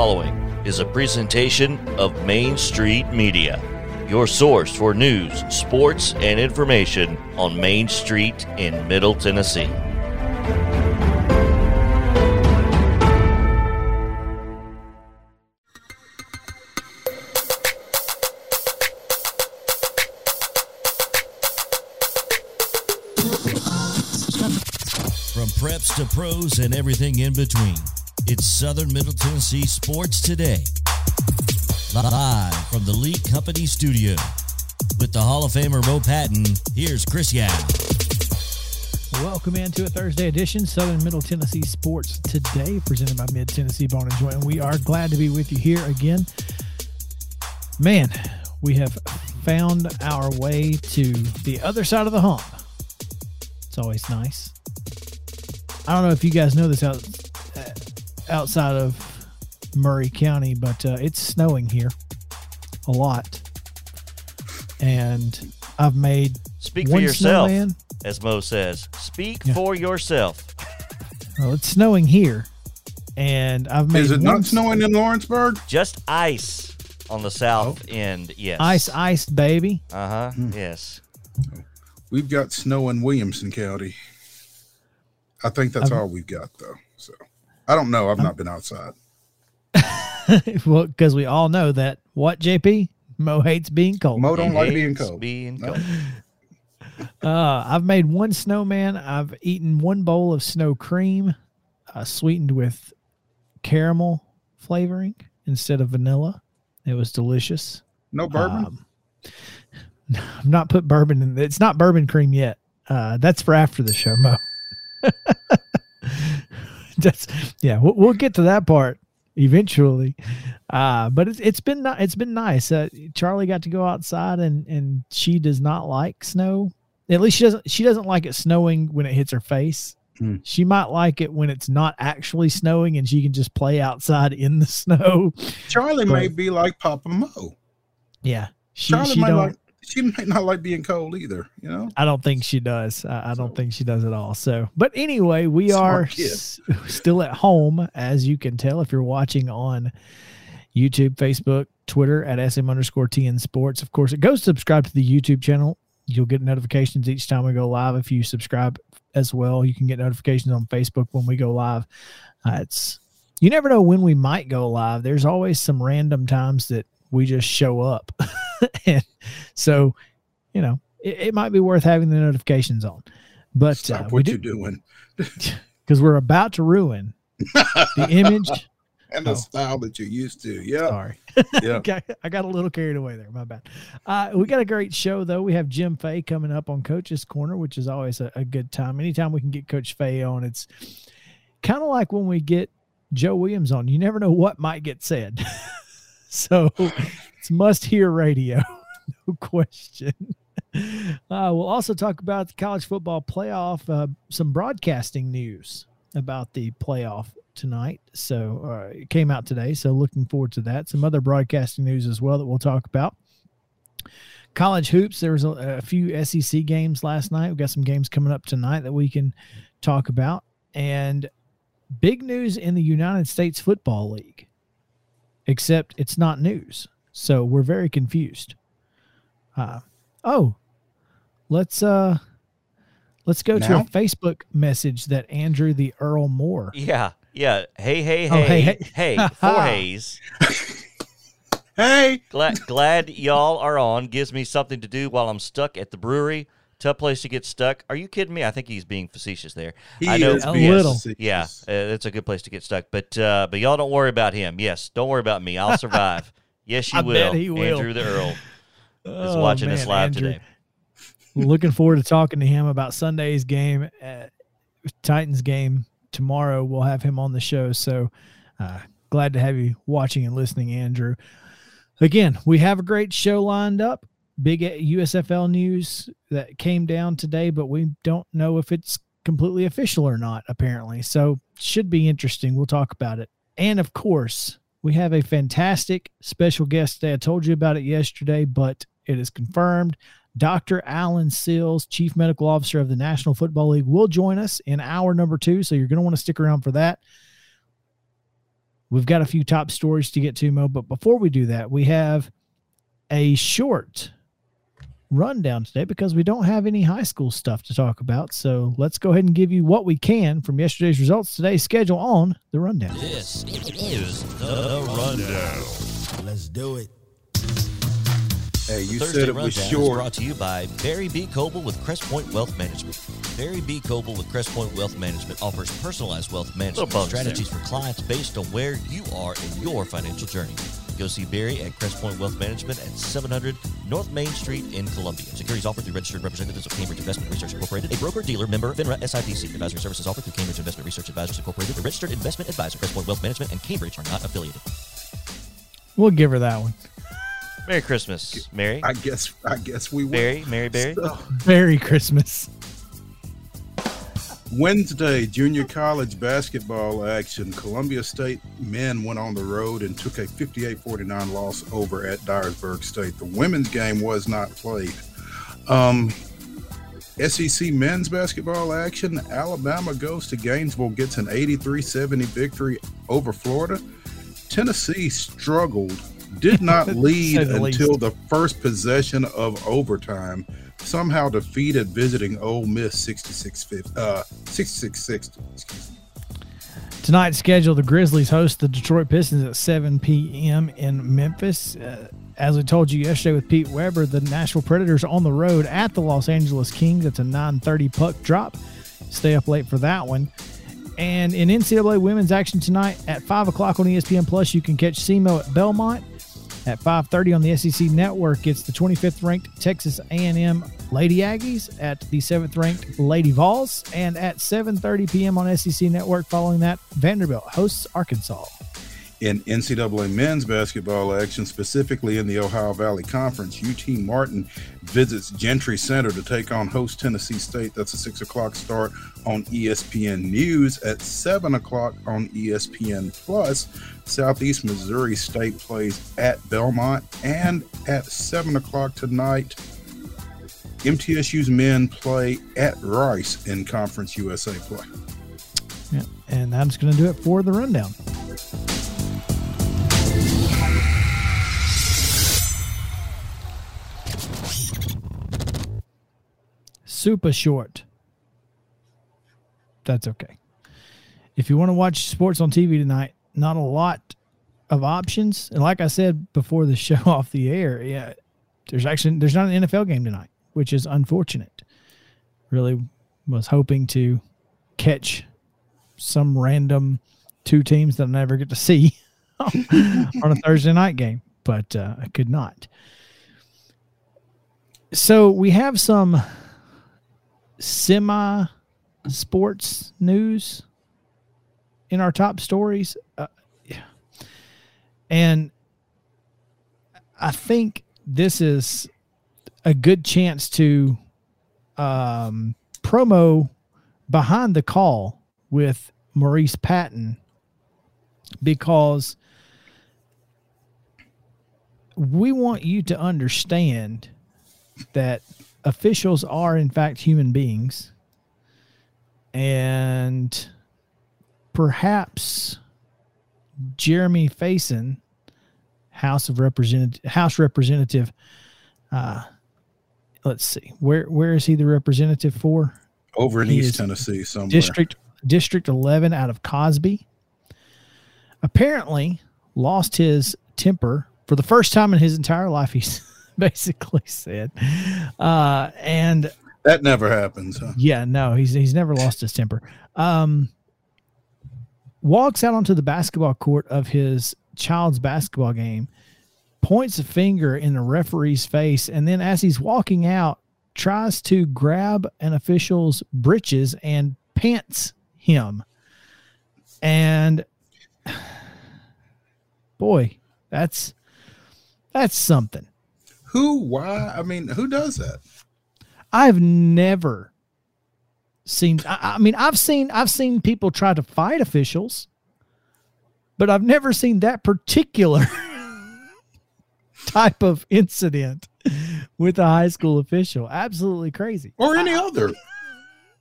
following is a presentation of Main Street Media, your source for news, sports, and information on Main Street in Middle Tennessee. From preps to pros and everything in between, it's Southern Middle Tennessee Sports Today. Live from the Lee Company studio. With the Hall of Famer Mo Patton, here's Chris Yao. Welcome into a Thursday edition, Southern Middle Tennessee Sports Today, presented by Mid Tennessee Bone and Joint. We are glad to be with you here again. Man, we have found our way to the other side of the hump. It's always nice. I don't know if you guys know this out, outside of Maury County, but uh, it's snowing here a lot. And I've made Speak for yourself, snowman. as Mo says. Speak Yeah. for yourself. Well, it's snowing here, and I've made Is it not snowing in Lawrenceburg? Just ice on the south end. Yes. ice, ice, baby. Uh huh. Hmm. Yes. We've got snow in Williamson County. I think that's I've- all we've got, though. So I don't know. I've not been outside. well, because we all know that what JP Mo hates being cold. Mo don't He like being cold. Being No. cold. Uh, I've made one snowman. I've eaten one bowl of snow cream, uh, sweetened with caramel flavoring instead of vanilla. It was delicious. No bourbon. Um, I've not put bourbon in. It's not bourbon cream yet. Uh, that's for after the show, Mo. that's yeah. We'll, we'll get to that part eventually. Uh, but it's it's been it's been nice. Uh, Charlie got to go outside, and and she does not like snow. At least she doesn't. She doesn't like it snowing when it hits her face. Hmm. She might like it when it's not actually snowing, and she can just play outside in the snow. Charlie may be like Papa Mo. Yeah, she, Charlie she might don't. like. She might not like being cold either. You know. I don't think she does. I, I don't So- think she does at all. So, but anyway, we are s- still at home, as you can tell if you're watching on YouTube, Facebook, Twitter at SM underscore TN Sports. Of course, go subscribe to the YouTube channel. You'll get notifications each time we go live. If you subscribe as well, you can get notifications on Facebook when we go live. Uh, it's you never know when we might go live. There's always some random times that we just show up, and so you know it, it might be worth having the notifications on. But Stop uh, what do you're doing because we're about to ruin the image. and the Oh. style that you're used to. Yeah. Sorry. Yeah. Okay, I got a little carried away there. My bad. Uh, we got a great show though. We have Jim Fay coming up on Coach's Corner, which is always a, a good time. Anytime we can get Coach Fay on, it's kind of like when we get Joe Williams on. You never know what might get said, so it's must hear radio, no question. Uh, we'll also talk about the college football playoff, uh, some broadcasting news about the playoff tonight. So uh, it came out today. So looking forward to that. Some other broadcasting news as well that we'll talk about. College hoops. There was a, a few SEC games last night. We've got some games coming up tonight that we can talk about. And big news in the United States Football League, except it's not news. So we're very confused. Uh, oh, let's uh, let's go to a Facebook message that Andrew the Earl Moore Yeah. Yeah. Hey, hey, Oh, hey. hey, hey. hey. Four Hayes. Hey. Glad, glad y'all are on. Gives me something to do while I'm stuck at the brewery. Tough place to get stuck. Are you kidding me? I think he's being facetious there. He I know. is A little. facetious. Yeah, uh, it's a good place to get stuck. But uh, but y'all don't worry about him. Yes, don't worry about me. I'll survive. Yes, you I will. will. Andrew the Earl is Oh, watching us live Andrew. today. Looking forward to talking to him about Sunday's game, uh, Titans game tomorrow. We'll have him on the show. So uh, glad to have you watching and listening, Andrew. Again, we have a great show lined up. Big USFL news that came down today, but we don't know if it's completely official or not, apparently. So should be interesting. We'll talk about it. And of course, we have a fantastic special guest today. I told you about it yesterday, but it is confirmed. Dr. Allen Sills, Chief Medical Officer of the National Football League, will join us in hour number two. So you're going to want to stick around for that. We've got a few top stories to get to, Mo. But before we do that, we have a short rundown today because we don't have any high school stuff to talk about. So let's go ahead and give you what we can from yesterday's results today's schedule on the rundown. This is the rundown. Let's do it. Hey, you Thursday said it rundown was is short. brought to you by Barry B. Coble with Crest Point Wealth Management. Barry B. Coble with Crest Point Wealth Management offers personalized wealth management strategies for clients based on where you are in your financial journey. Go see Barry at Crest Point Wealth Management at 700 North Main Street in Columbia. Securities offered through registered representatives of Cambridge Investment Research Incorporated, a broker dealer member FINRA SIPC. Advisory services offered through Cambridge Investment Research Advisors Incorporated, a registered investment advisor. Crest Point Wealth Management and Cambridge are not affiliated. We'll give her that one. Merry Christmas, Mary. I guess. I guess we will. Barry, Mary Barry. So, Merry Christmas. Wednesday, junior college basketball action. Columbia State men went on the road and took a 58-49 loss over at Dyersburg State. The women's game was not played. Um, SEC men's basketball action. Alabama goes to Gainesville, gets an 83-70 victory over Florida. Tennessee struggled, did not lead the until least. the first possession of overtime. Somehow defeated visiting Ole Miss 66 uh 66 Excuse me. Tonight's schedule: the Grizzlies host the Detroit Pistons at 7 p.m. in Memphis. Uh, as we told you yesterday with Pete Weber, the Nashville Predators on the road at the Los Angeles Kings. It's a 9:30 puck drop. Stay up late for that one. And in NCAA women's action tonight at 5 o'clock on ESPN Plus, you can catch SEMO at Belmont. At 5:30 on the SEC Network, it's the 25th ranked Texas A&M Lady Aggies at the 7th ranked Lady Vols, and at 7:30 p.m. on SEC Network. Following that, Vanderbilt hosts Arkansas. In NCAA men's basketball action, specifically in the Ohio Valley Conference, UT Martin visits Gentry Center to take on host Tennessee State. That's a six o'clock start on ESPN News. At seven o'clock on ESPN Plus, Southeast Missouri State plays at Belmont, and at seven o'clock tonight, MTSU's men play at Rice in Conference USA play. Yeah, and that's going to do it for the rundown. Super short. That's okay. If you want to watch sports on TV tonight, not a lot of options. And like I said before the show off the air, yeah, there's actually there's not an NFL game tonight, which is unfortunate. Really was hoping to catch some random two teams that I never get to see on a Thursday night game, but uh, I could not. So we have some semi sports news in our top stories. Uh, yeah. And I think this is a good chance to um, promo behind the call with Maurice Patton because we want you to understand that officials are in fact human beings and perhaps Jeremy Faison House of Representative House Representative uh let's see where where is he the representative for Over in He East Tennessee somewhere. District District 11 out of Cosby. Apparently, lost his temper for the first time in his entire life. He's basically said, uh, and That never happens, huh? yeah, no, he's he's never lost his temper. Um, walks out onto the basketball court of his child's basketball game, points a finger in the referee's face, and then as he's walking out, tries to grab an official's breeches and pants him. And boy, that's that's something. Who? Why? I mean, who does that? I've never seen I, I mean I've seen I've seen people try to fight officials, but I've never seen that particular type of incident with a high school official. Absolutely crazy. Or any other?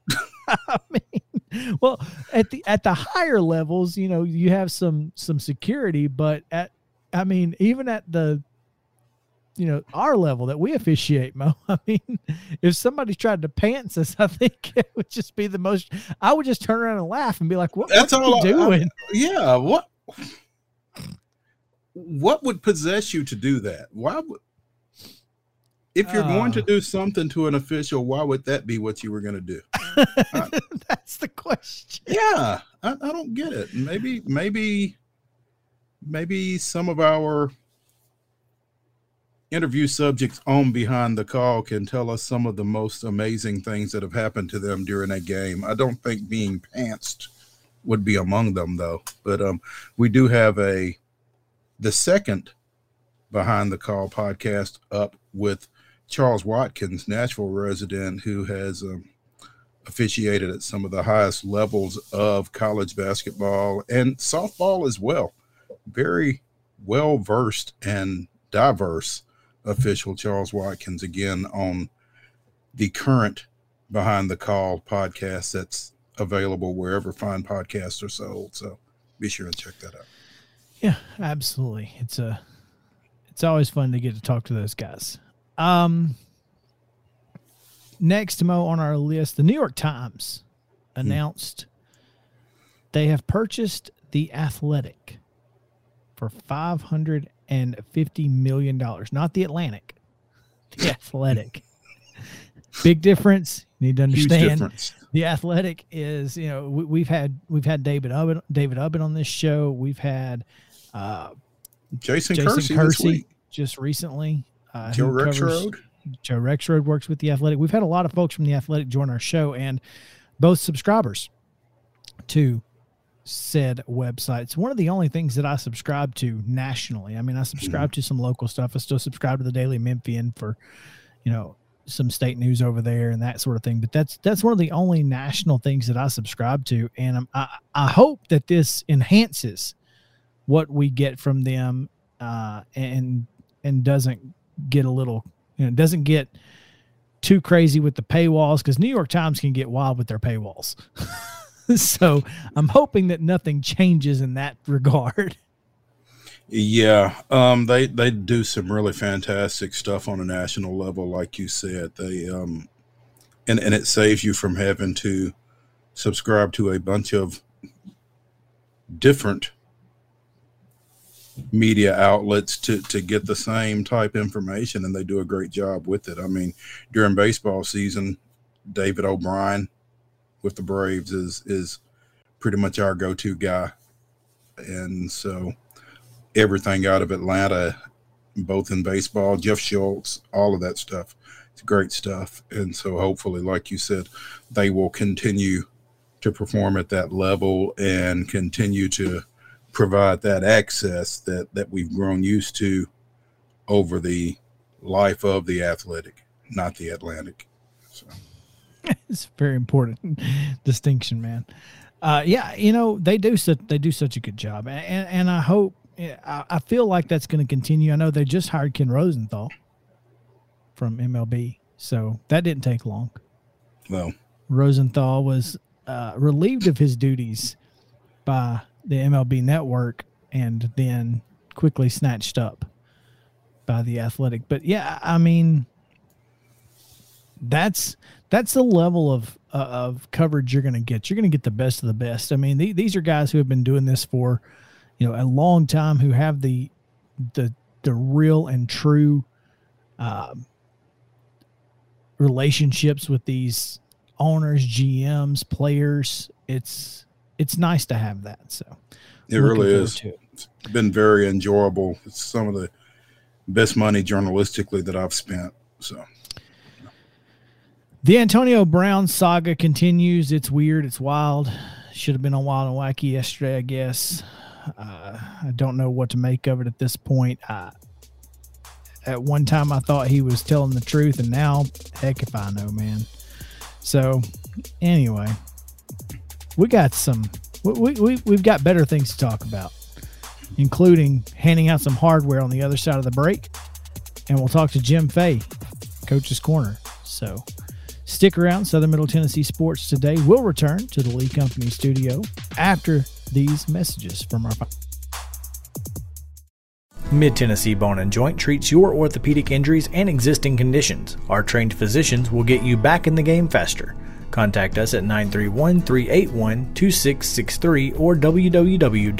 I mean, well, at the at the higher levels, you know, you have some some security, but at I mean, even at the you know our level that we officiate, Mo. I mean, if somebody tried to pants us, I think it would just be the most. I would just turn around and laugh and be like, "What? That's what all you doing?" I, yeah. What? What would possess you to do that? Why would? If you're uh, going to uh. do something to an official, why would that be what you were going to do? That's the question. Yeah, I, I don't get it. Maybe, maybe, maybe some of our interview subjects on behind the call can tell us some of the most amazing things that have happened to them during a game. I don't think being pantsed would be among them though. But um, we do have a the second behind the call podcast up with Charles Watkins, Nashville resident, who has um, officiated at some of the highest levels of college basketball and softball as well. Very well versed and diverse official Charles Watkins again on the current Behind the Call podcast that's available wherever fine podcasts are sold. So be sure and check that out. Yeah, absolutely. It's a it's always fun to get to talk to those guys. Um next Mo on our list, the New York Times hmm. announced hmm. they have purchased the Athletic for five hundred million dollars. Not the Atlantic, the Athletic. Big difference. You need to understand. The Athletic is, you know, we, have had we've had David Ubben, David Ubben on this show. We've had uh, Jason, Jason Kersey, Kersey just recently. Uh, Joe Rexrode. Joe Rexrode works with the Athletic. We've had a lot of folks from the Athletic join our show, and both subscribers to said website. It's one of the only things that I subscribe to nationally. I mean, I subscribe to some local stuff. I still subscribe to the Daily Memphian for, you know, some state news over there and that sort of thing. But that's that's one of the only national things that I subscribe to, and I I hope that this enhances what we get from them, uh, and and doesn't get a little, you know, doesn't get too crazy with the paywalls because New York Times can get wild with their paywalls. so I'm hoping that nothing changes in that regard. Yeah, um, they they do some really fantastic stuff on a national level, like you said. They um, and and it saves you from having to subscribe to a bunch of different media outlets to to get the same type information, and they do a great job with it. I mean, during baseball season, David O'Brien with the Braves is is pretty much our go-to guy, and so everything out of Atlanta, both in baseball, Jeff Schultz, all of that stuff, it's great stuff, and so hopefully, like you said, they will continue to perform at that level and continue to provide that access that that we've grown used to over the life of the athletic, not the Atlantic. It's a very important distinction, man. Uh, yeah, you know they do such they do such a good job, and and I hope I, I feel like that's going to continue. I know they just hired Ken Rosenthal from MLB, so that didn't take long. Well, Rosenthal was uh, relieved of his duties by the MLB Network, and then quickly snatched up by the Athletic. But yeah, I mean, that's that's the level of uh, of coverage you're going to get. You're going to get the best of the best. I mean, th- these are guys who have been doing this for, you know, a long time, who have the the the real and true uh, relationships with these owners, GMs, players. It's it's nice to have that. So it really is. It. It's been very enjoyable. It's some of the best money journalistically that I've spent. So the Antonio Brown saga continues. It's weird. It's wild. Should have been on Wild and Wacky yesterday, I guess. Uh, I don't know what to make of it at this point. I, at one time, I thought he was telling the truth, and now, heck if I know, man. So, anyway, we got some. We, we, we've got better things to talk about, including handing out some hardware on the other side of the break. And we'll talk to Jim Fay, Coach's Corner. So, Stick around. Southern Middle Tennessee Sports Today will return to the Lee Company studio after these messages from our. Mid Tennessee Bone and Joint treats your orthopedic injuries and existing conditions. Our trained physicians will get you back in the game faster. Contact us at 931 381 2663 or www.mtbj.net.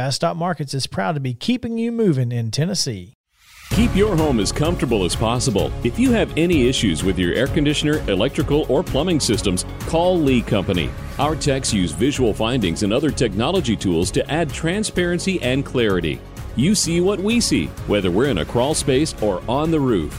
Fast Stop Markets is proud to be keeping you moving in Tennessee. Keep your home as comfortable as possible. If you have any issues with your air conditioner, electrical, or plumbing systems, call Lee Company. Our techs use visual findings and other technology tools to add transparency and clarity. You see what we see, whether we're in a crawl space or on the roof.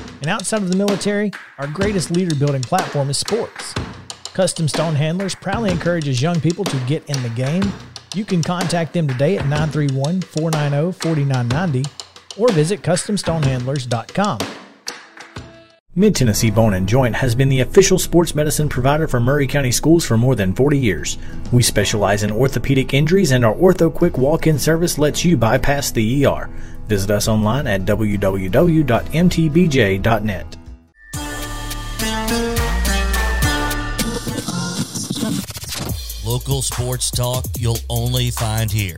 And outside of the military, our greatest leader building platform is sports. Custom Stone Handlers proudly encourages young people to get in the game. You can contact them today at 931 490 4990 or visit CustomStonehandlers.com. Mid Tennessee Bone and Joint has been the official sports medicine provider for Maury County Schools for more than 40 years. We specialize in orthopedic injuries, and our Ortho Quick walk in service lets you bypass the ER. Visit us online at www.mtbj.net. Local sports talk you'll only find here.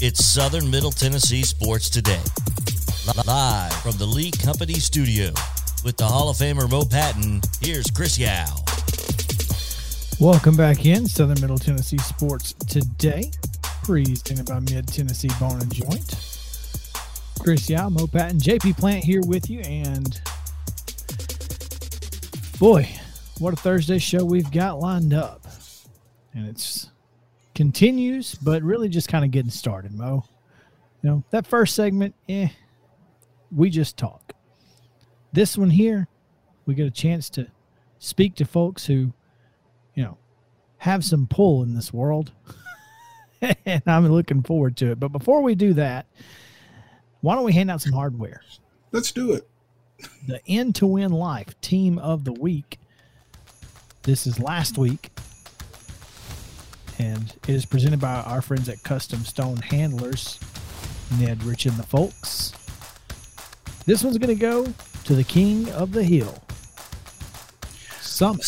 It's Southern Middle Tennessee Sports Today. Live from the Lee Company studio with the Hall of Famer Mo Patton, here's Chris Yao. Welcome back in Southern Middle Tennessee Sports Today, presented by Mid Tennessee Bone and Joint. Chris Yao, Mo Patton, JP Plant here with you, and boy, what a Thursday show we've got lined up. And it's continues, but really just kind of getting started, Mo. You know, that first segment, eh, we just talk. This one here, we get a chance to speak to folks who, you know, have some pull in this world. and I'm looking forward to it. But before we do that, why don't we hand out some hardware? Let's do it. The End to Win Life Team of the Week. This is last week. And it is presented by our friends at Custom Stone Handlers, Ned Rich and the folks. This one's going to go to the King of the Hill, Summit.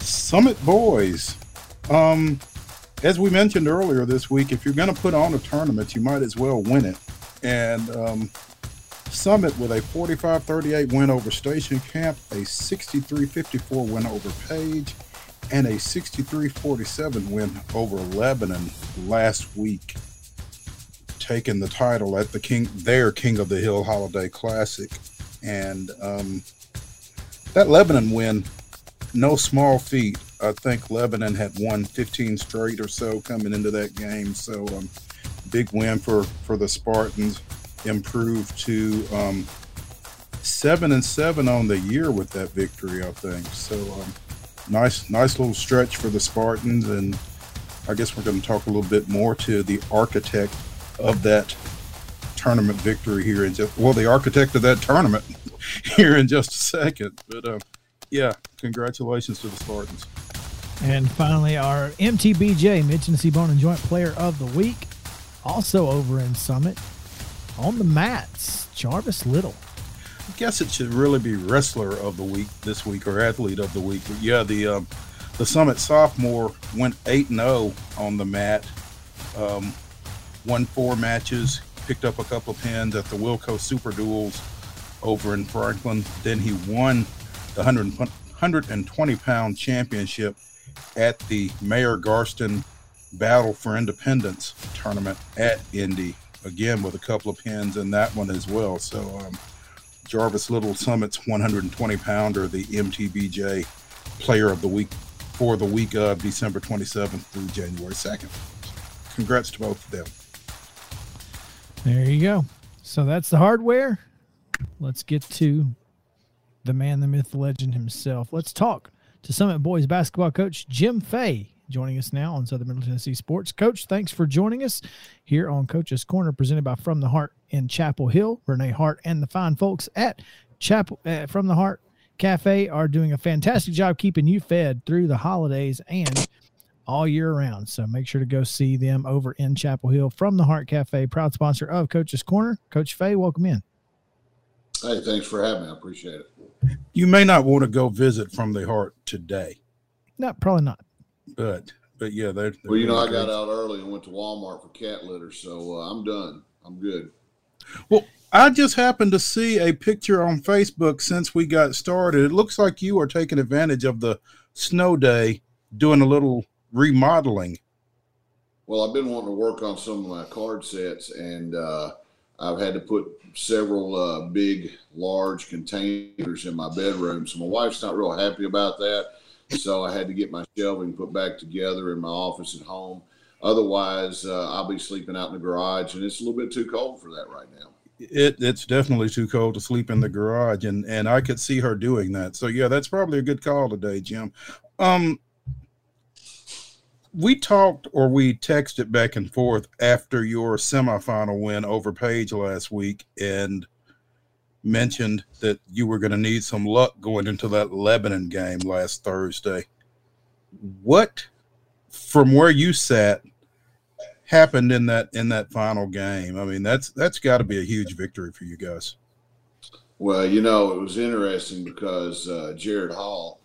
Summit Boys. Um, as we mentioned earlier this week, if you're going to put on a tournament, you might as well win it. And um, Summit with a 45 38 win over Station Camp, a 63 54 win over Page, and a 63 47 win over Lebanon last week, taking the title at the King, their King of the Hill Holiday Classic. And um, that Lebanon win, no small feat. I think Lebanon had won 15 straight or so coming into that game. So, um, big win for for the Spartans. Improved to um, seven and seven on the year with that victory. I think so. Um, nice, nice little stretch for the Spartans, and I guess we're going to talk a little bit more to the architect of that tournament victory here in just well, the architect of that tournament here in just a second. But uh, yeah, congratulations to the Spartans. And finally, our MTBJ, Mid Tennessee Bone and Joint Player of the Week, also over in Summit on the mats, Jarvis Little. I guess it should really be wrestler of the week this week or athlete of the week. But yeah, the um, the Summit sophomore went eight and zero on the mat, um, won four matches, picked up a couple of pins at the Wilco Super Duels over in Franklin. Then he won the 100, 120 pound championship at the Mayor Garston Battle for Independence tournament at Indy. Again, with a couple of pins in that one as well. So, um, Jarvis Little Summit's 120 pounder, the MTBJ player of the week for the week of December 27th through January 2nd. Congrats to both of them. There you go. So that's the hardware. Let's get to the man, the myth, the legend himself. Let's talk to Summit Boys basketball coach Jim Fay joining us now on Southern Middle Tennessee Sports. Coach, thanks for joining us here on Coach's Corner, presented by From the Heart in Chapel Hill. Renee Hart and the fine folks at Chapel uh, From the Heart Cafe are doing a fantastic job keeping you fed through the holidays and all year round. So make sure to go see them over in Chapel Hill from the Heart Cafe, proud sponsor of Coach's Corner. Coach Fay, welcome in. Hey, thanks for having me. I appreciate it. You may not want to go visit from the heart today. No, probably not. But but yeah, they're, they're well. You know, I got out early and went to Walmart for cat litter, so uh, I'm done. I'm good. Well, I just happened to see a picture on Facebook since we got started. It looks like you are taking advantage of the snow day, doing a little remodeling. Well, I've been wanting to work on some of my card sets, and uh, I've had to put several uh, big, large containers in my bedroom. So my wife's not real happy about that. So I had to get my shelving put back together in my office at home. Otherwise, uh, I'll be sleeping out in the garage, and it's a little bit too cold for that right now. It it's definitely too cold to sleep in the garage, and and I could see her doing that. So yeah, that's probably a good call today, Jim. Um, we talked or we texted back and forth after your semifinal win over Page last week, and mentioned that you were going to need some luck going into that Lebanon game last Thursday. What, from where you sat, happened in that in that final game? I mean, that's that's got to be a huge victory for you guys. Well, you know, it was interesting because uh, Jared Hall,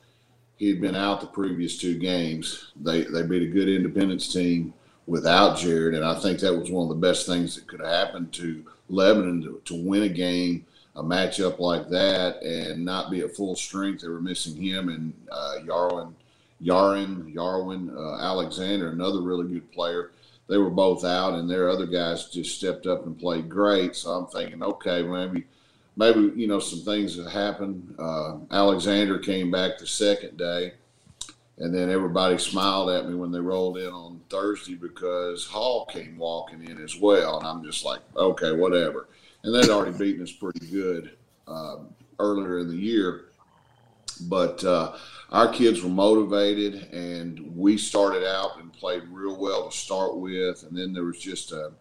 he had been out the previous two games. They they beat a good Independence team without Jared, and I think that was one of the best things that could have happened to Lebanon to, to win a game a matchup like that and not be at full strength. They were missing him and uh, Yarwin, Yarin, Yarwin, uh, Alexander, another really good player. They were both out, and their other guys just stepped up and played great. So I'm thinking, okay, maybe, maybe you know, some things that happened. Uh, Alexander came back the second day, and then everybody smiled at me when they rolled in on Thursday because Hall came walking in as well, and I'm just like, okay, whatever and they'd already beaten us pretty good um, earlier in the year. But uh, our kids were motivated, and we started out and played real well to start with, and then there was just a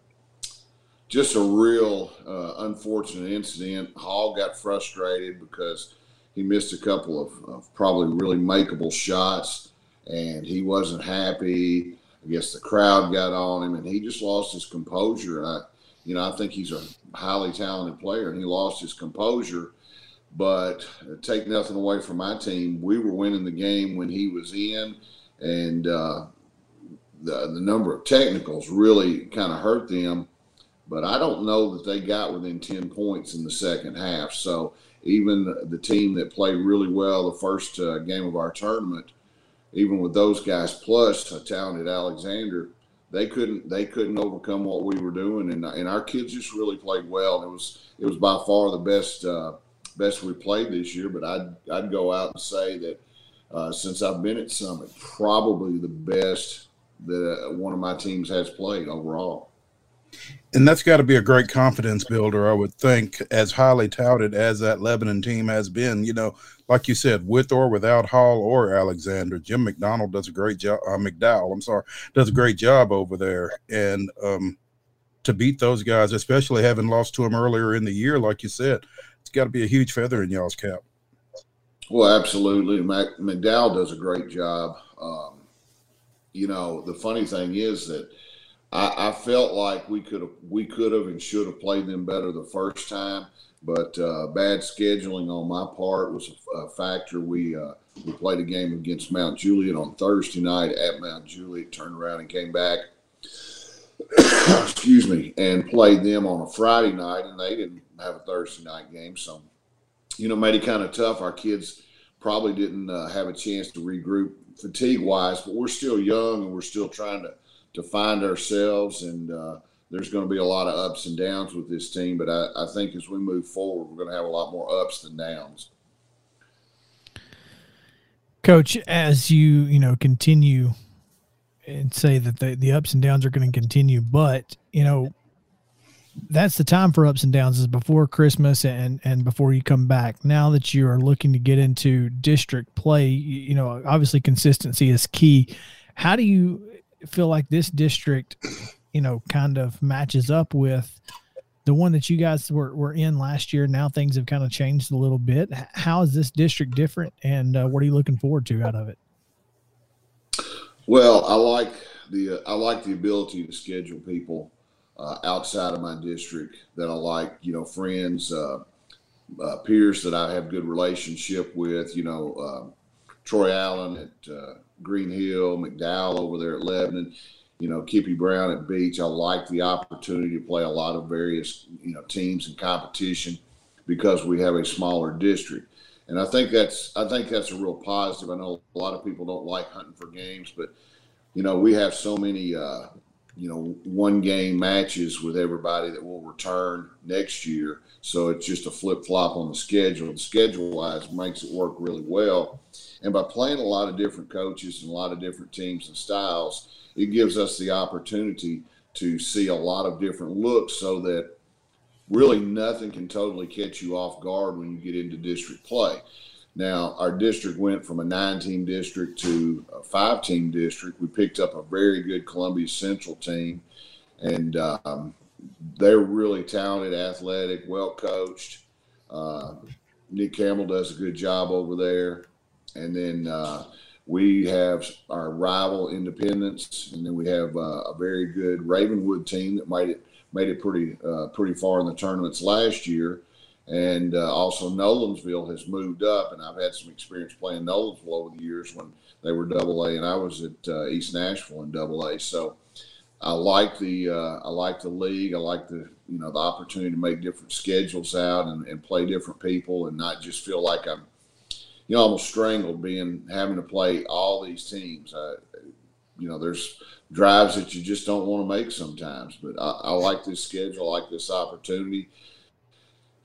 just a real uh, unfortunate incident. Hall got frustrated because he missed a couple of, of probably really makeable shots, and he wasn't happy. I guess the crowd got on him, and he just lost his composure. And I, you know, I think he's a highly talented player, and he lost his composure. But take nothing away from my team, we were winning the game when he was in, and uh, the the number of technicals really kind of hurt them. But I don't know that they got within ten points in the second half. So even the team that played really well the first uh, game of our tournament, even with those guys plus a talented Alexander, they couldn't they couldn't overcome what we were doing, and and our kids just really played well. It was it was by far the best uh, best we played this year. But I'd I'd go out and say that uh, since I've been at Summit, probably the best that uh, one of my teams has played overall. And that's got to be a great confidence builder, I would think, as highly touted as that Lebanon team has been. You know, like you said, with or without Hall or Alexander, Jim McDonald does a great job. Uh, McDowell, I'm sorry, does a great job over there. And um, to beat those guys, especially having lost to them earlier in the year, like you said, it's got to be a huge feather in y'all's cap. Well, absolutely. Mac, McDowell does a great job. Um, you know, the funny thing is that I, I felt like we could have, we could have, and should have played them better the first time but uh, bad scheduling on my part was a, factor. We uh, we played a game against Mount Juliet on Thursday night at Mount Juliet, turned around and came back. excuse me, and played them on a Friday night, and they didn't have a Thursday night game, so you know made it kind of tough. Our kids probably didn't uh, have a chance to regroup fatigue wise, but we're still young and we're still trying to to find ourselves, and uh, there's going to be a lot of ups and downs with this team. But I, I think as we move forward, we're going to have a lot more ups than downs. Coach, as you you know continue and say that the, the ups and downs are going to continue, but you know that's the time for ups and downs is before Christmas and and before you come back. Now that you are looking to get into district play, you know obviously consistency is key. How do you feel like this district, you know, kind of matches up with the one that you guys were, were in last year? Now things have kind of changed a little bit. How is this district different, and uh, what are you looking forward to out of it? Well, I like the uh, I like the ability to schedule people uh, outside of my district that I like, you know, friends, uh, uh, peers that I have good relationship with, you know, uh, Troy Allen at Green Hill, McDowell over there at Lebanon, you know, Kippy Brown at Beech. I like the opportunity to play a lot of various, you know, teams and competition because we have a smaller district. And I think that's I think that's a real positive. I know a lot of people don't like hunting for games, but you know we have so many uh, you know, one game matches with everybody that will return next year. So it's just a flip flop on the schedule. The schedule wise makes it work really well. And by playing a lot of different coaches and a lot of different teams and styles, it gives us the opportunity to see a lot of different looks so that really nothing can totally catch you off guard when you get into district play. Now, our district went from a nine team district to a five team district. We picked up a very good Columbia Central team, and um, they're really talented, athletic, well coached. Uh, Nick Campbell does a good job over there. And then uh, we have our rival Independence, and then we have uh, a very good Ravenwood team that made it made it pretty uh, pretty far in the tournaments last year. And uh, also, Nolensville has moved up, and I've had some experience playing Nolensville over the years when they were Double A, and I was at uh, East Nashville in Double A. So I like the uh, I like the league. I like the you know the opportunity to make different schedules out and, and play different people, and not just feel like I'm you know almost strangled being having to play all these teams. you know, there's drives that you just don't want to make sometimes, but I, I like this schedule. I like this opportunity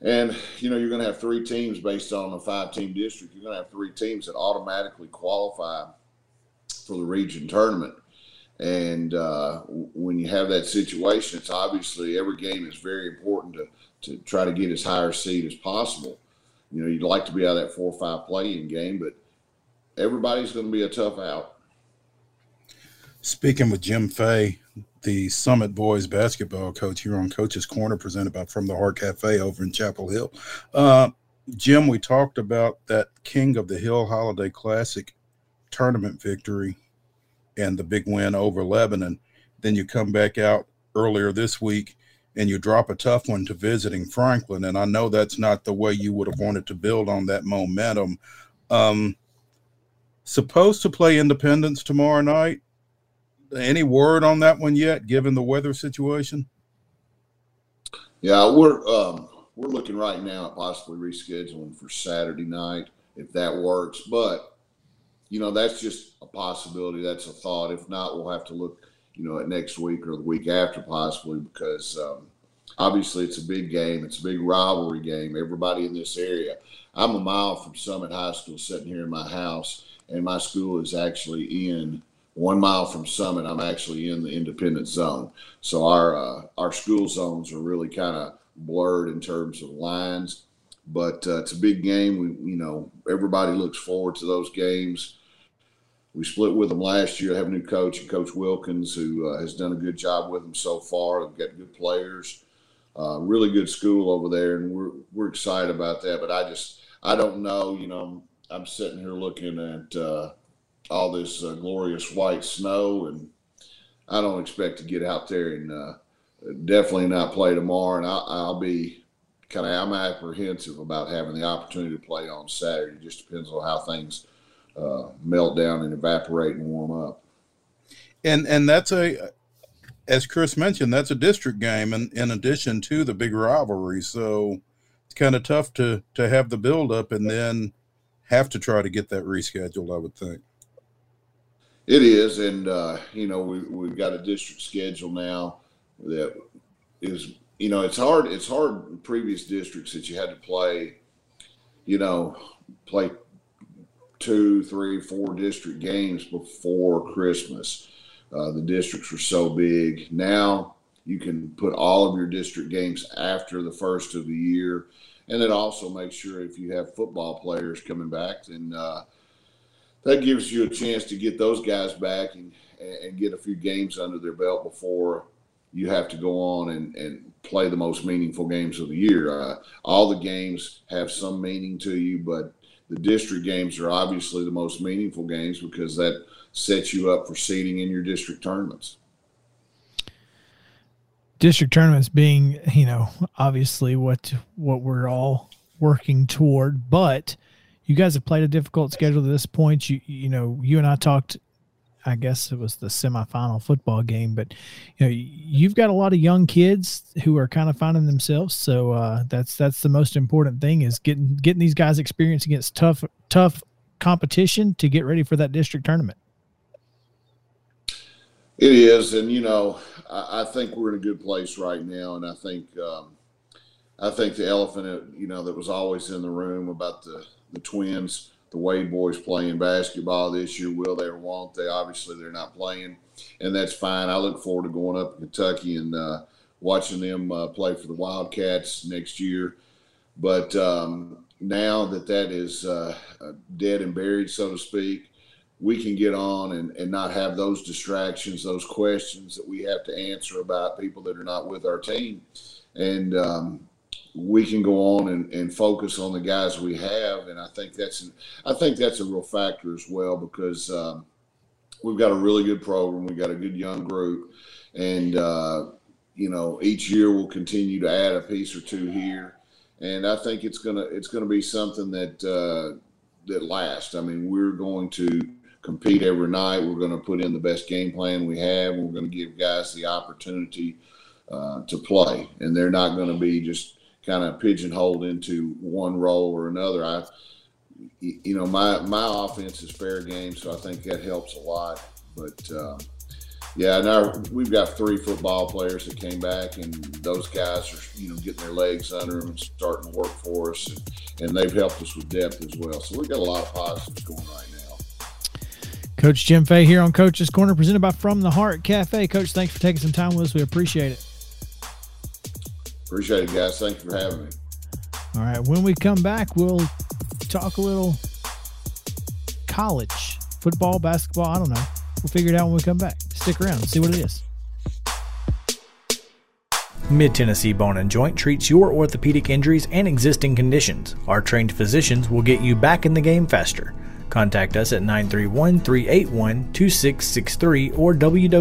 and you know you're going to have three teams based on a five-team district. You're going to have three teams that automatically qualify for the region tournament. And uh, when you have that situation, it's obviously every game is very important to to try to get as higher seed as possible. You know, you'd like to be out of that four or five play-in game, but everybody's going to be a tough out. Speaking with Jim Fay, the Summit Boys basketball coach here on Coach's Corner, presented by From the Heart Cafe over in Chapel Hill. Uh, Jim, we talked about that King of the Hill Holiday Classic tournament victory and the big win over Lebanon. Then you come back out earlier this week and you drop a tough one to visiting Franklin. And I know that's not the way you would have wanted to build on that momentum. Um, supposed to play Independence tomorrow night any word on that one yet, given the weather situation? Yeah, we're um, we're looking right now at possibly rescheduling for Saturday night if that works. But you know, that's just a possibility. That's a thought. If not, we'll have to look, you know, at next week or the week after possibly because um, obviously it's a big game. It's a big rivalry game. Everybody in this area. I'm a mile from Summit High School, sitting here in my house, and my school is actually in one mile from Summit, I'm actually in the independent zone. So our uh, our school zones are really kind of blurred in terms of lines. But uh, it's a big game. We you know everybody looks forward to those games. We split with them last year. I have a new coach, Coach Wilkins, who uh, has done a good job with them so far. They've got good players, uh, really good school over there, and we're we're excited about that. But I just I don't know. You know, I'm, I'm sitting here looking at uh, all this uh, glorious white snow, and I don't expect to get out there and uh, definitely not play tomorrow. And I'll, I'll be kind of I'm apprehensive about having the opportunity to play on Saturday. It just depends on how things uh, melt down and evaporate and warm up. And and that's a as Chris mentioned, that's a district game, and in, in addition to the big rivalry. So it's kind of tough to to have the build up and then have to try to get that rescheduled. I would think. It is, and uh, you know we we've got a district schedule now that is you know it's hard. It's hard previous districts that you had to play, you know, play two, three, four district games before Christmas. Uh, the districts were so big. Now you can put all of your district games after the first of the year, and it also makes sure if you have football players coming back, then uh, that gives you a chance to get those guys back and, and get a few games under their belt before you have to go on and, and play the most meaningful games of the year. Uh, all the games have some meaning to you, but the district games are obviously the most meaningful games because that sets you up for seeding in your district tournaments. District tournaments being, you know, obviously what what we're all working toward, but you guys have played a difficult schedule to this point. You you know, you and I talked I guess it was the semifinal football game, but you know, you've got a lot of young kids who are kind of finding themselves. So uh, that's that's the most important thing is getting getting these guys experience against tough tough competition to get ready for that district tournament. It is, and you know, I, I think we're in a good place right now, and I think um, I think the elephant, you know, that was always in the room about the the twins the Wade boys playing basketball this year. Will they or won't they? Obviously, they're not playing, and that's fine. I look forward to going up to Kentucky and uh, watching them uh, play for the Wildcats next year. But um, now that that is uh, dead and buried, so to speak, we can get on and, and not have those distractions, those questions that we have to answer about people that are not with our team. And um, we can go on and, and focus on the guys we have, and I think that's I think that's a real factor as well because um, we've got a really good program, we've got a good young group, and uh, you know each year we'll continue to add a piece or two here, and I think it's gonna it's gonna be something that uh, that lasts. I mean, we're going to compete every night. We're going to put in the best game plan we have. We're going to give guys the opportunity uh, to play, and they're not going to be just kind of pigeonholed into one role or another. I, you know, my my offense is fair game, so I think that helps a lot. But uh, yeah, now we've got three football players that came back, and those guys are you know getting their legs under them and starting to work for us, and, and they've helped us with depth as well. So we've got a lot of positives going right now. Coach Jim Fay here on Coach's Corner, presented by From the Heart Cafe. Coach, thanks for taking some time with us. We appreciate it. Appreciate it, guys. Thank you for having me. All right. When we come back, we'll talk a little college football, basketball. I don't know. We'll figure it out when we come back. Stick around, see what it is. Mid Tennessee Bone and Joint treats your orthopedic injuries and existing conditions. Our trained physicians will get you back in the game faster. Contact us at 931 381 2663 or www.mtbj.net.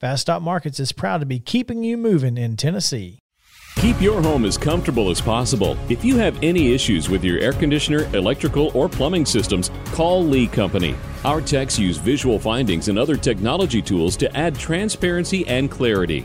Fast Stop Markets is proud to be keeping you moving in Tennessee. Keep your home as comfortable as possible. If you have any issues with your air conditioner, electrical, or plumbing systems, call Lee Company. Our techs use visual findings and other technology tools to add transparency and clarity.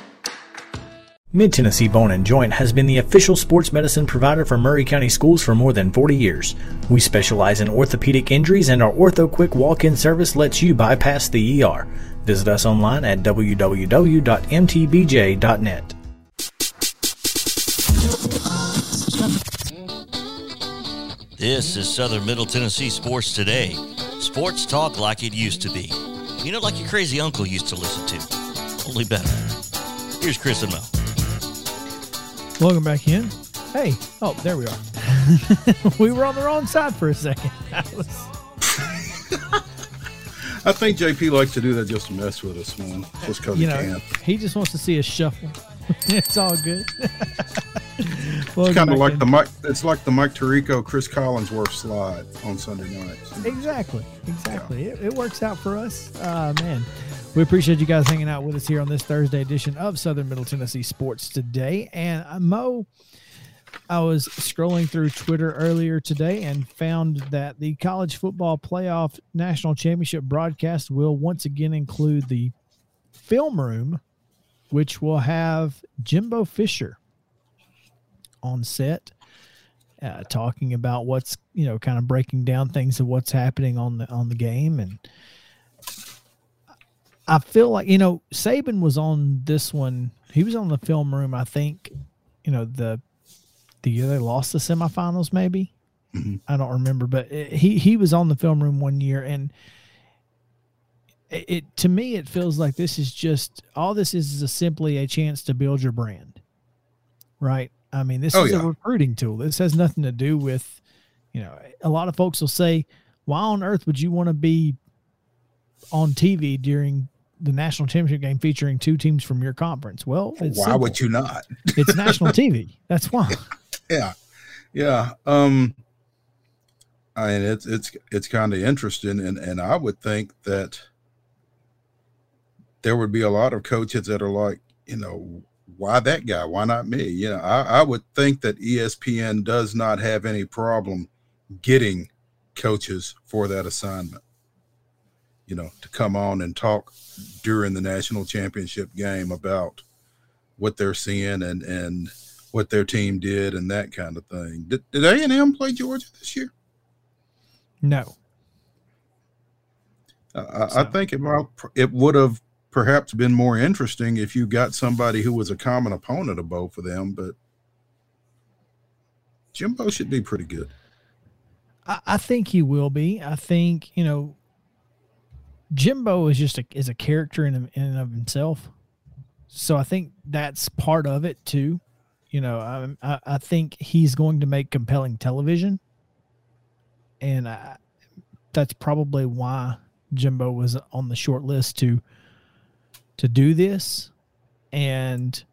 Mid Tennessee Bone and Joint has been the official sports medicine provider for Maury County Schools for more than 40 years. We specialize in orthopedic injuries, and our Ortho Quick walk in service lets you bypass the ER. Visit us online at www.mtbj.net. This is Southern Middle Tennessee Sports Today. Sports talk like it used to be. You know, like your crazy uncle used to listen to. Only better. Here's Chris and Mo. Welcome back in. Hey, oh, there we are. we were on the wrong side for a second. Was, I think JP likes to do that just to mess with us, man. Just because he know, can. he just wants to see us shuffle. it's all good. It's kind of like the Mike. It's like the Mike Tirico, Chris Collinsworth slide on Sunday nights. Exactly, exactly. It, it works out for us. Uh, man, we appreciate you guys hanging out with us here on this Thursday edition of Southern Middle Tennessee Sports Today. And uh, Mo, I was scrolling through Twitter earlier today and found that the college football playoff national championship broadcast will once again include the film room, which will have Jimbo Fisher on set uh, talking about what's you know kind of breaking down things of what's happening on the on the game and I feel like you know Saban was on this one. He was on the film room. I think you know the the year they lost the semifinals. Maybe Mhm. I don't remember, but it, he he was on the film room one year, and it, it to me it feels like this is just all this is is a, simply a chance to build your brand, right? I mean, this Oh, is a recruiting tool. This has nothing to do with you know. A lot of folks will say, "Why on earth would you want to be on TV during the national championship game featuring two teams from your conference. Well, Why simple. would you not? It's national TV. That's why. yeah yeah um i mean it's it's it's kind of interesting and and i would think that there would be a lot of coaches that are like you know why that guy why not me you know i, I would think that espn does not have any problem getting coaches for that assignment you know to come on and talk during the national championship game about what they're seeing and and what their team did and that kind of thing. Did, did A&M play Georgia this year? No. I, I, I think it might, it would have perhaps been more interesting if you got somebody who was a common opponent of both of them, but Jimbo should be pretty good. I, I think he will be. I think, you know, Jimbo is just a is a character in, in and of himself. So I think that's part of it too. You know, I, I, think he's going to make compelling television. And I, that's probably why Jimbo was on the short list to to do this. And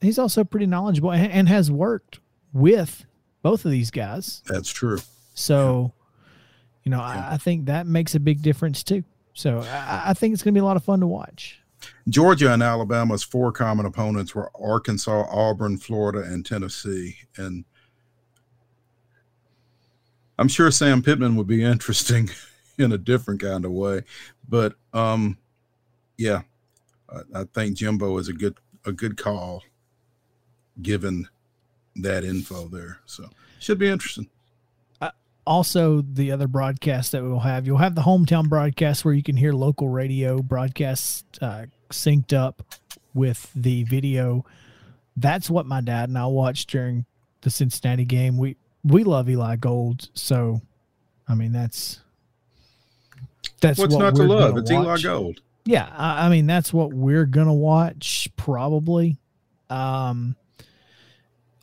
he's also pretty knowledgeable and, and has worked with both of these guys. That's true. So, you know, Yeah. I, I think that makes a big difference too. So I, I think it's going to be a lot of fun to watch. Georgia and Alabama's four common opponents were Arkansas, Auburn, Florida, and Tennessee. And I'm sure Sam Pittman would be interesting in a different kind of way. But um, yeah, I, I think Jimbo is a good a good call given that info there. So should be interesting. Also, the other broadcast that we'll have, you'll have the hometown broadcast where you can hear local radio broadcasts uh, synced up with the video. That's what my dad and I watched during the Cincinnati game. We we love Eli Gold, so I mean that's that's What's what not to love? It's Eli. Gold. Yeah, I, I mean that's what we're gonna watch probably. Um,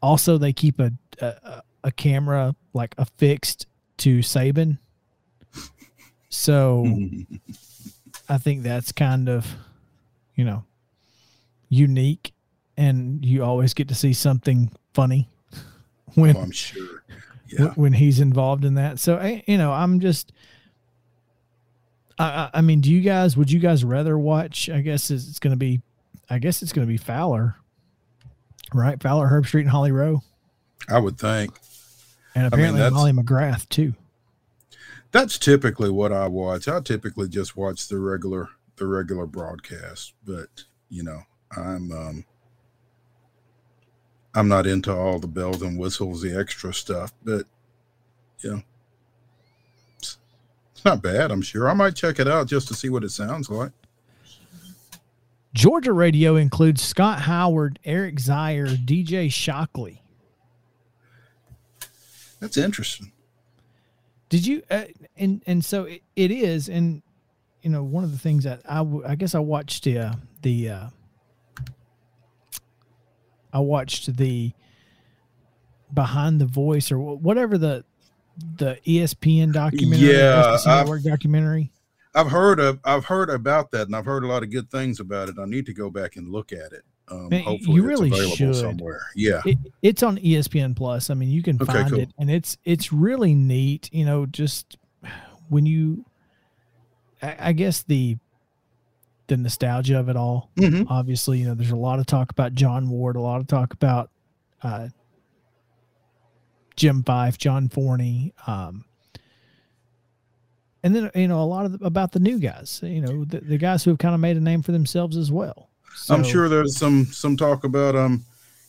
also, they keep a, a a camera like affixed to Saban, so I think that's kind of you know unique, and you always get to see something funny when Oh, I'm sure. when- Yeah. when he's involved in that. So I, you know, I'm just. I, I- mean, do you guys? Would you guys rather watch? I guess it's going to be. I guess it's going to be Fowler, right? Fowler, Herbstreit, and Holly Rowe, I would think. And apparently that's- Molly McGrath too. That's typically what I watch. I typically just watch the regular the regular broadcast, but you know, I'm um I'm not into all the bells and whistles, the extra stuff, but yeah, it's, it's not bad. I'm sure I might check it out just to see what it sounds like. Georgia radio includes Scott Howard, Eric Zeier, DJ Shockley. That's interesting. Did you? Uh, and and so it, it is, and you know, one of the things that I w- I guess I watched the uh, the uh, I watched the behind the voice or whatever the the ESPN documentary, Yeah, Network documentary. I've heard of I've heard about that, and I've heard a lot of good things about it. I need to go back and look at it. Um, Man, hopefully, you really should. somewhere. Yeah, It, it's on ESPN Plus. I mean, you can Okay, find cool. it, and it's it's really neat. You know, just when you, I, I guess the the nostalgia of it all. Mhm. Obviously, you know, there's a lot of talk about John Ward, a lot of talk about uh, Jim Fyffe, John Forney, um, and then you know a lot of the, about the new guys. You know, the, the guys who have kind of made a name for themselves as well. I'm sure there's some some talk about um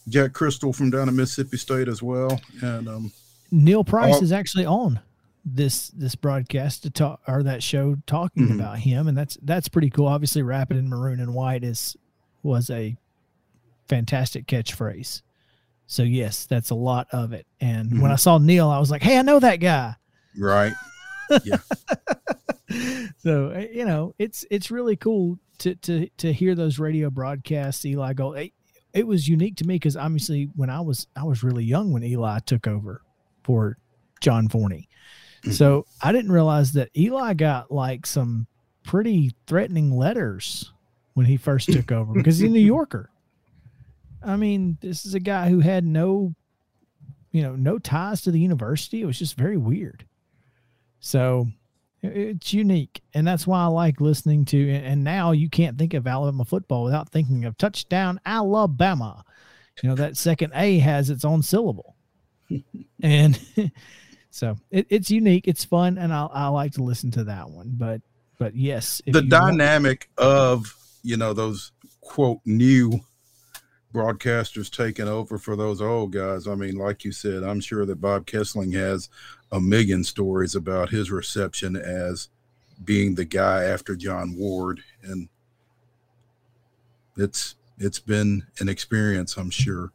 Jack Cristil from down in Mississippi State as well, and um Neil Price is actually on this this broadcast to talk or that show talking Mhm. about him, and that's that's pretty cool. Obviously, rapid in maroon and white is was a fantastic catchphrase. So yes, that's a lot of it. And when Mhm. I saw Neil, I was like, "Hey, I know that guy." right. So uh, you know, it's it's really cool to to to hear those radio broadcasts. Eli go. It, it was unique to me because obviously when I was I was really young when Eli took over for John Forney. So I didn't realize that Eli got like some pretty threatening letters when he first took over because he's a New Yorker. I mean, this is a guy who had no, you know, no ties to the university. It was just very weird. So it's unique. And that's why I like listening to, and now you can't think of Alabama football without thinking of touchdown Alabama. You know, that second A has its own syllable. and so it, it's unique. It's fun. And I, I like to listen to that one. But, but yes, the you want- dynamic of you know those quote new broadcasters taking over for those old guys. I mean, like you said, I'm sure that Bob Kessling has a million stories about his reception as being the guy after John Ward, and it's it's been an experience, I'm sure.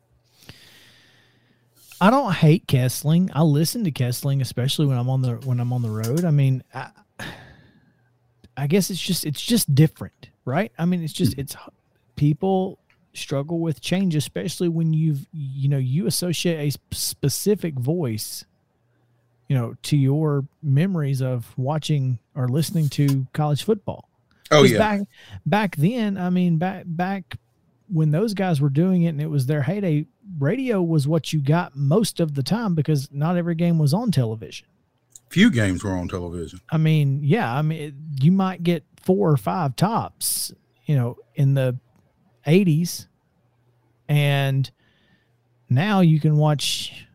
I don't hate Kessling. I listen to Kessling, especially when I'm on the when I'm on the road. I mean, I, I guess it's just it's just different, right? I mean, it's just mm-hmm. it's people struggle with change, especially when you've you know you associate a specific voice, you know, to your memories of watching or listening to college football. Oh yeah, Back back then, I mean, back back when those guys were doing it and it was their heyday, radio was what you got most of the time because not every game was on television. few games were on television. I mean, yeah, I mean, it- you might get four or five tops, you know, in the 80s. And now you can watch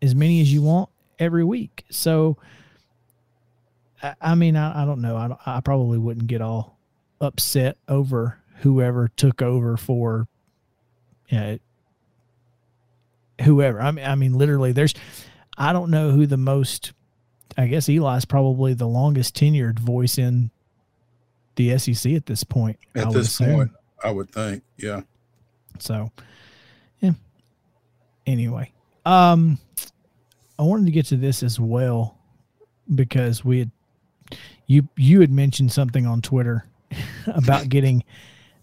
as many as you want every week. So, I, I mean, I, I don't know. I, I probably wouldn't get all upset over whoever took over for, yeah, whoever. I mean, I mean, literally, there's, I don't know who the most I guess Eli's probably the longest tenured voice in the SEC at this point. At would this point, I would think, yeah. So, yeah. Anyway, um, I wanted to get to this as well because we had you you had mentioned something on Twitter about getting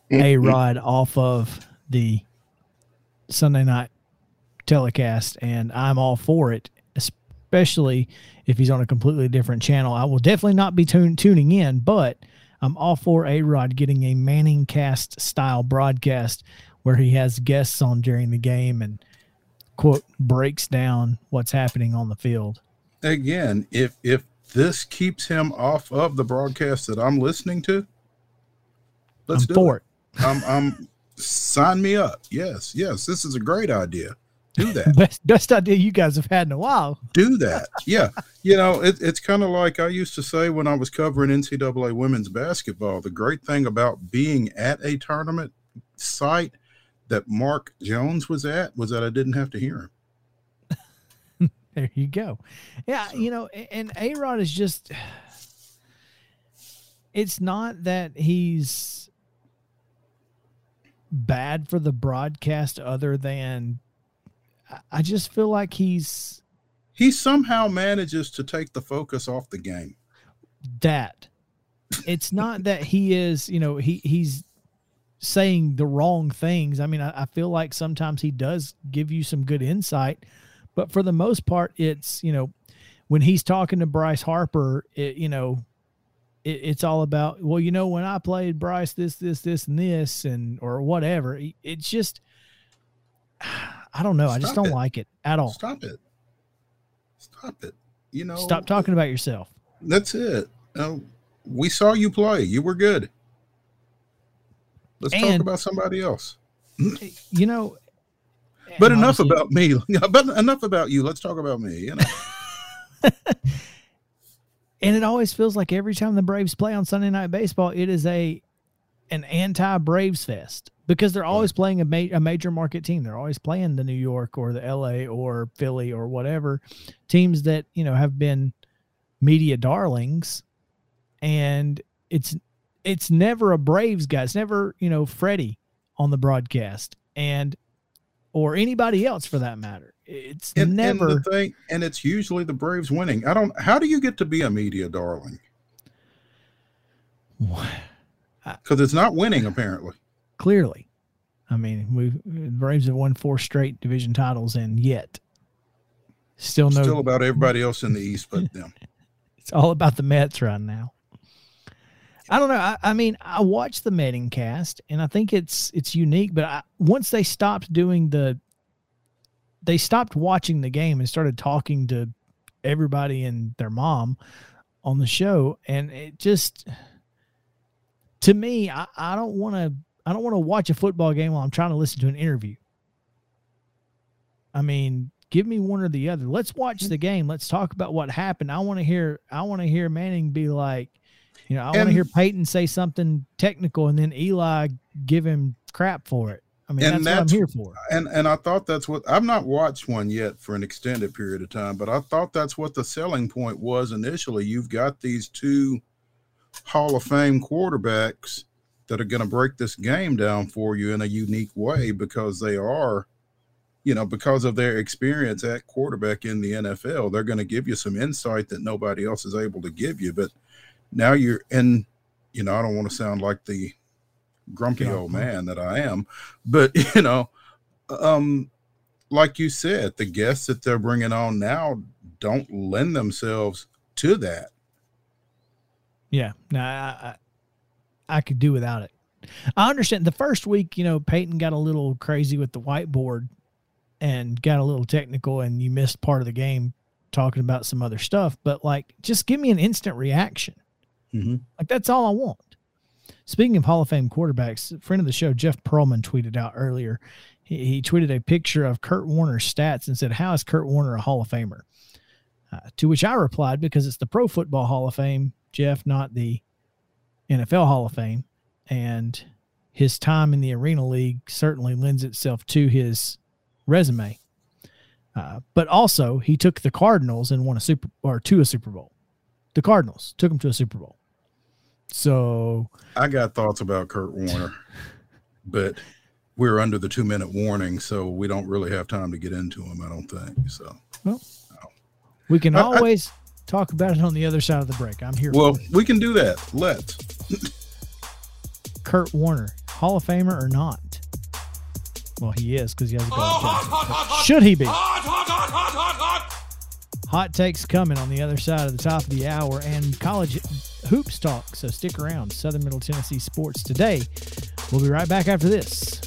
A Rod off of the Sunday night telecast, and I'm all for it, especially if he's on a completely different channel. I will definitely not be tun- tuning in, but I'm all for A Rod getting a Manning cast style broadcast where he has guests on during the game and quote breaks down what's happening on the field. Again, if if this keeps him off of the broadcast that I'm listening to, let's I'm do for it. I'm I'm sign me up. Yes, yes, this is a great idea. Do that. Best best idea you guys have had in a while. do that. Yeah. You know, it, it's kind of like I used to say when I was covering NCAA women's basketball. The great thing about being at a tournament site that Mark Jones was at was that I didn't have to hear him. There you go. Yeah, you know, and A Rod is just it's not that he's bad for the broadcast other than I- just feel like he's He somehow manages to take the focus off the game. that. It's not that he is, you know, he he's saying the wrong things. I mean, I, I feel like sometimes he does give you some good insight, but for the most part, it's you know, when he's talking to Bryce Harper, it you know, it, it's all about well, you know, when I played Bryce, this, this, this, and this, and or whatever. It's just, I don't know. I just don't it. like it at all. Stop it. Stop it. You know, Stop talking about yourself. That's it. Uh, we saw you play. You were good. Let's talk about somebody else. You know. But enough obviously- about me. But enough about you. Let's talk about me. You know, and it always feels like every time the Braves play on Sunday night baseball, it is a an anti Braves fest because they're always playing a, ma- a major market team. They're always playing the New York or the LA or Philly or whatever teams that you know have been media darlings, and it's it's never a Braves guy. It's never you know Freddie on the broadcast and or anybody else for that matter. It's and, never. and the thing, and it's usually the Braves winning. I don't. How do you get to be a media darling? Because it's not winning apparently. clearly. I mean, we the Braves have won four straight division titles, and yet still no. Still about everybody else in the East, but them. it's all about the Mets right now. I don't know. I, I mean, I watched the Metting cast, and I think it's it's unique. But I, once they stopped doing the, they stopped watching the game and started talking to everybody and their mom on the show, and it just, to me, I, I don't want to. I don't want to watch a football game while I'm trying to listen to an interview. I mean, give me one or the other. Let's watch the game. Let's talk about what happened. I want to hear. I want to hear Manning be like, you know, I want to hear Peyton say something technical, and then Eli give him crap for it. I mean, And that's, what I'm here for. and and I thought that's what I've not watched one yet for an extended period of time, but I thought that's what the selling point was initially. You've got these two Hall of Fame quarterbacks that are going to break this game down for you in a unique way because they are, you know, because of their experience at quarterback in the NFL, they're going to give you some insight that nobody else is able to give you. But now you're and you know, I don't want to sound like the grumpy old man that I am, but you know, um, like you said, the guests that they're bringing on now don't lend themselves to that. Yeah, no, I, I, I could do without it. I understand the first week, you know, Peyton got a little crazy with the whiteboard and got a little technical, and you missed part of the game talking about some other stuff. But like, just give me an instant reaction. Mhm. Like that's all I want. Speaking of Hall of Fame quarterbacks, a friend of the show, Jeff Pearlman, tweeted out earlier. He, he tweeted a picture of Kurt Warner's stats and said, "How is Kurt Warner a Hall of Famer?" Uh, to which I replied, "Because it's the Pro Football Hall of Fame, Jeff, not the NFL Hall of Fame, and his time in the Arena League certainly lends itself to his resume." Uh, but also, he took the Cardinals and won a super or to a Super Bowl. The Cardinals took him to a Super Bowl. So I got thoughts about Kurt Warner, but we're under the two minute warning, so we don't really have time to get into him. I don't think so. we can I- I- always talk about it on the other side of the break. I'm here. Well, for we can do that. Let's. Kurt Warner, Hall of Famer or not? Well, he is because he has a gold jacket. Should he be? Hot takes coming on the other side of the top of the hour and college hoops talk. So stick around. Southern Middle Tennessee Sports today. We'll be right back after this.